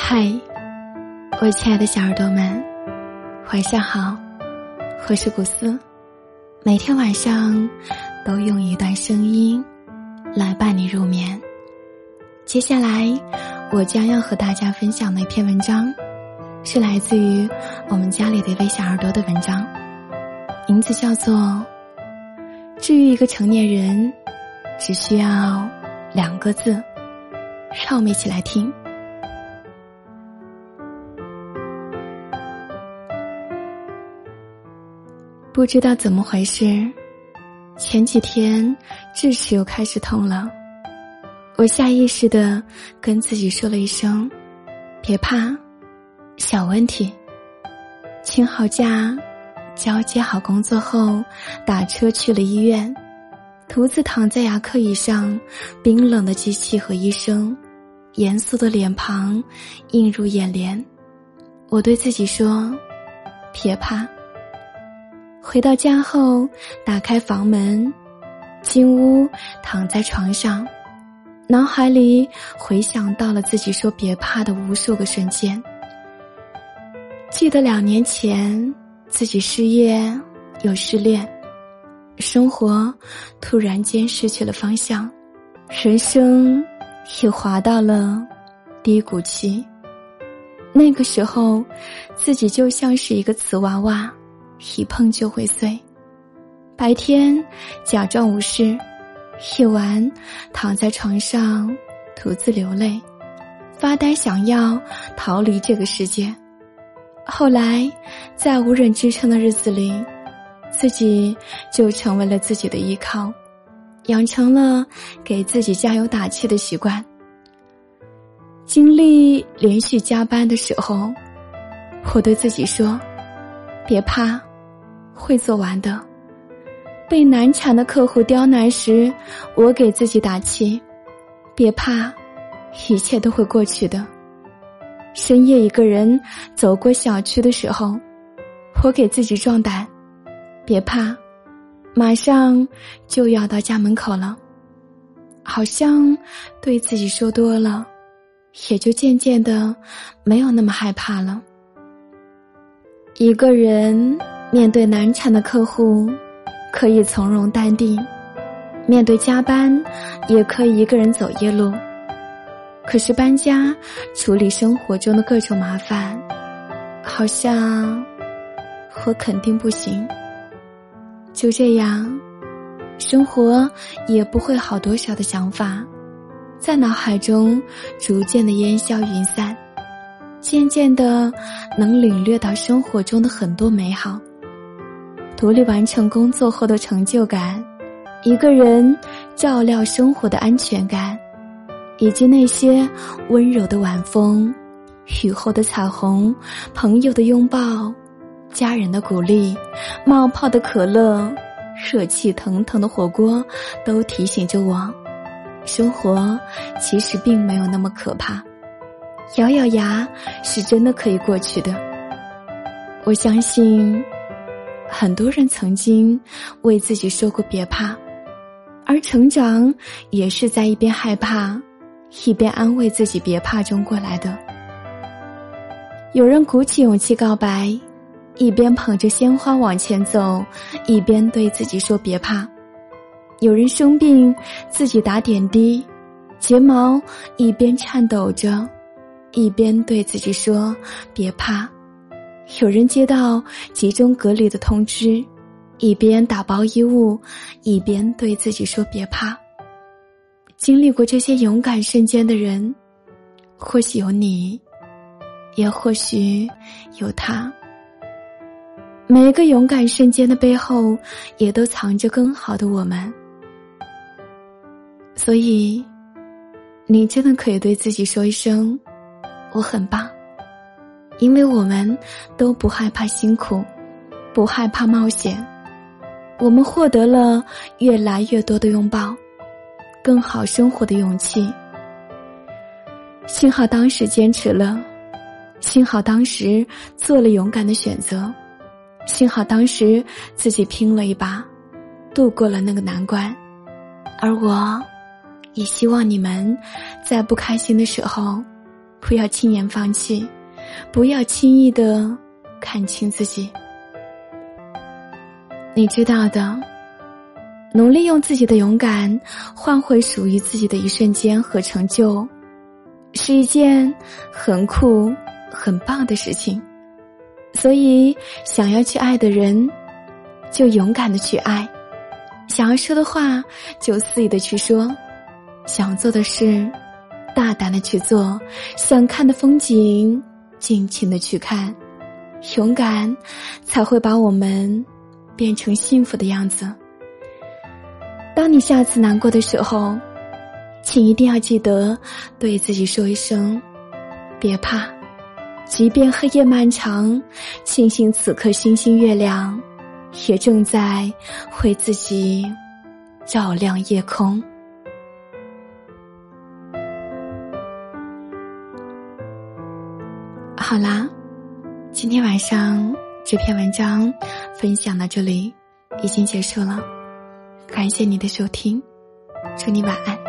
嗨，我亲爱的小耳朵们，晚上好！我是古斯，每天晚上都用一段声音来伴你入眠。接下来，我将要和大家分享的一篇文章，是来自于我们家里的一位小耳朵的文章，名字叫做《治愈一个成年人只需要两个字》，让我们一起来听。不知道怎么回事，前几天智齿又开始痛了。我下意识的跟自己说了一声：“别怕，小问题。”请好假，交接好工作后，打车去了医院。独自躺在牙科椅上，冰冷的机器和医生，严肃的脸庞映入眼帘。我对自己说：“别怕。”回到家后，打开房门，进屋，躺在床上，脑海里回想到了自己说“别怕”的无数个瞬间。记得两年前，自己失业又失恋，生活突然间失去了方向，人生也滑到了低谷期。那个时候，自己就像是一个瓷娃娃。一碰就会碎。白天假装无事，夜晚躺在床上独自流泪，发呆，想要逃离这个世界。后来，在无人支撑的日子里，自己就成为了自己的依靠，养成了给自己加油打气的习惯。经历连续加班的时候，我对自己说：“别怕。”会做完的。被难缠的客户刁难时，我给自己打气：别怕，一切都会过去的。深夜一个人走过小区的时候，我给自己壮胆：别怕，马上就要到家门口了。好像对自己说多了，也就渐渐的没有那么害怕了。一个人。面对难缠的客户，可以从容淡定；面对加班，也可以一个人走夜路。可是搬家、处理生活中的各种麻烦，好像我肯定不行。就这样，生活也不会好多少的想法，在脑海中逐渐的烟消云散，渐渐的能领略到生活中的很多美好。独立完成工作后的成就感，一个人照料生活的安全感，以及那些温柔的晚风、雨后的彩虹、朋友的拥抱、家人的鼓励、冒泡的可乐、热气腾腾的火锅，都提醒着我，生活其实并没有那么可怕，咬咬牙是真的可以过去的。我相信。很多人曾经为自己说过别怕，而成长也是在一边害怕，一边安慰自己别怕中过来的。有人鼓起勇气告白，一边捧着鲜花往前走，一边对自己说别怕；有人生病，自己打点滴，睫毛一边颤抖着，一边对自己说别怕。有人接到集中隔离的通知，一边打包衣物，一边对自己说：“别怕。”经历过这些勇敢瞬间的人，或许有你，也或许有他。每一个勇敢瞬间的背后，也都藏着更好的我们。所以，你真的可以对自己说一声：“我很棒。”因为我们都不害怕辛苦，不害怕冒险，我们获得了越来越多的拥抱，更好生活的勇气。幸好当时坚持了，幸好当时做了勇敢的选择，幸好当时自己拼了一把，度过了那个难关。而我，也希望你们在不开心的时候。不要轻言放弃，不要轻易的看清自己。你知道的，努力用自己的勇敢换回属于自己的一瞬间和成就，是一件很酷、很棒的事情。所以，想要去爱的人，就勇敢的去爱；想要说的话，就肆意的去说；想做的事，大胆的去做；想看的风景，尽情的去看。勇敢，才会把我们。变成幸福的样子。当你下次难过的时候，请一定要记得对自己说一声：“别怕，即便黑夜漫长，庆幸此刻星星月亮也正在为自己照亮夜空。”今天晚上。这篇文章分享到这里，已经结束了。感谢你的收听，祝你晚安。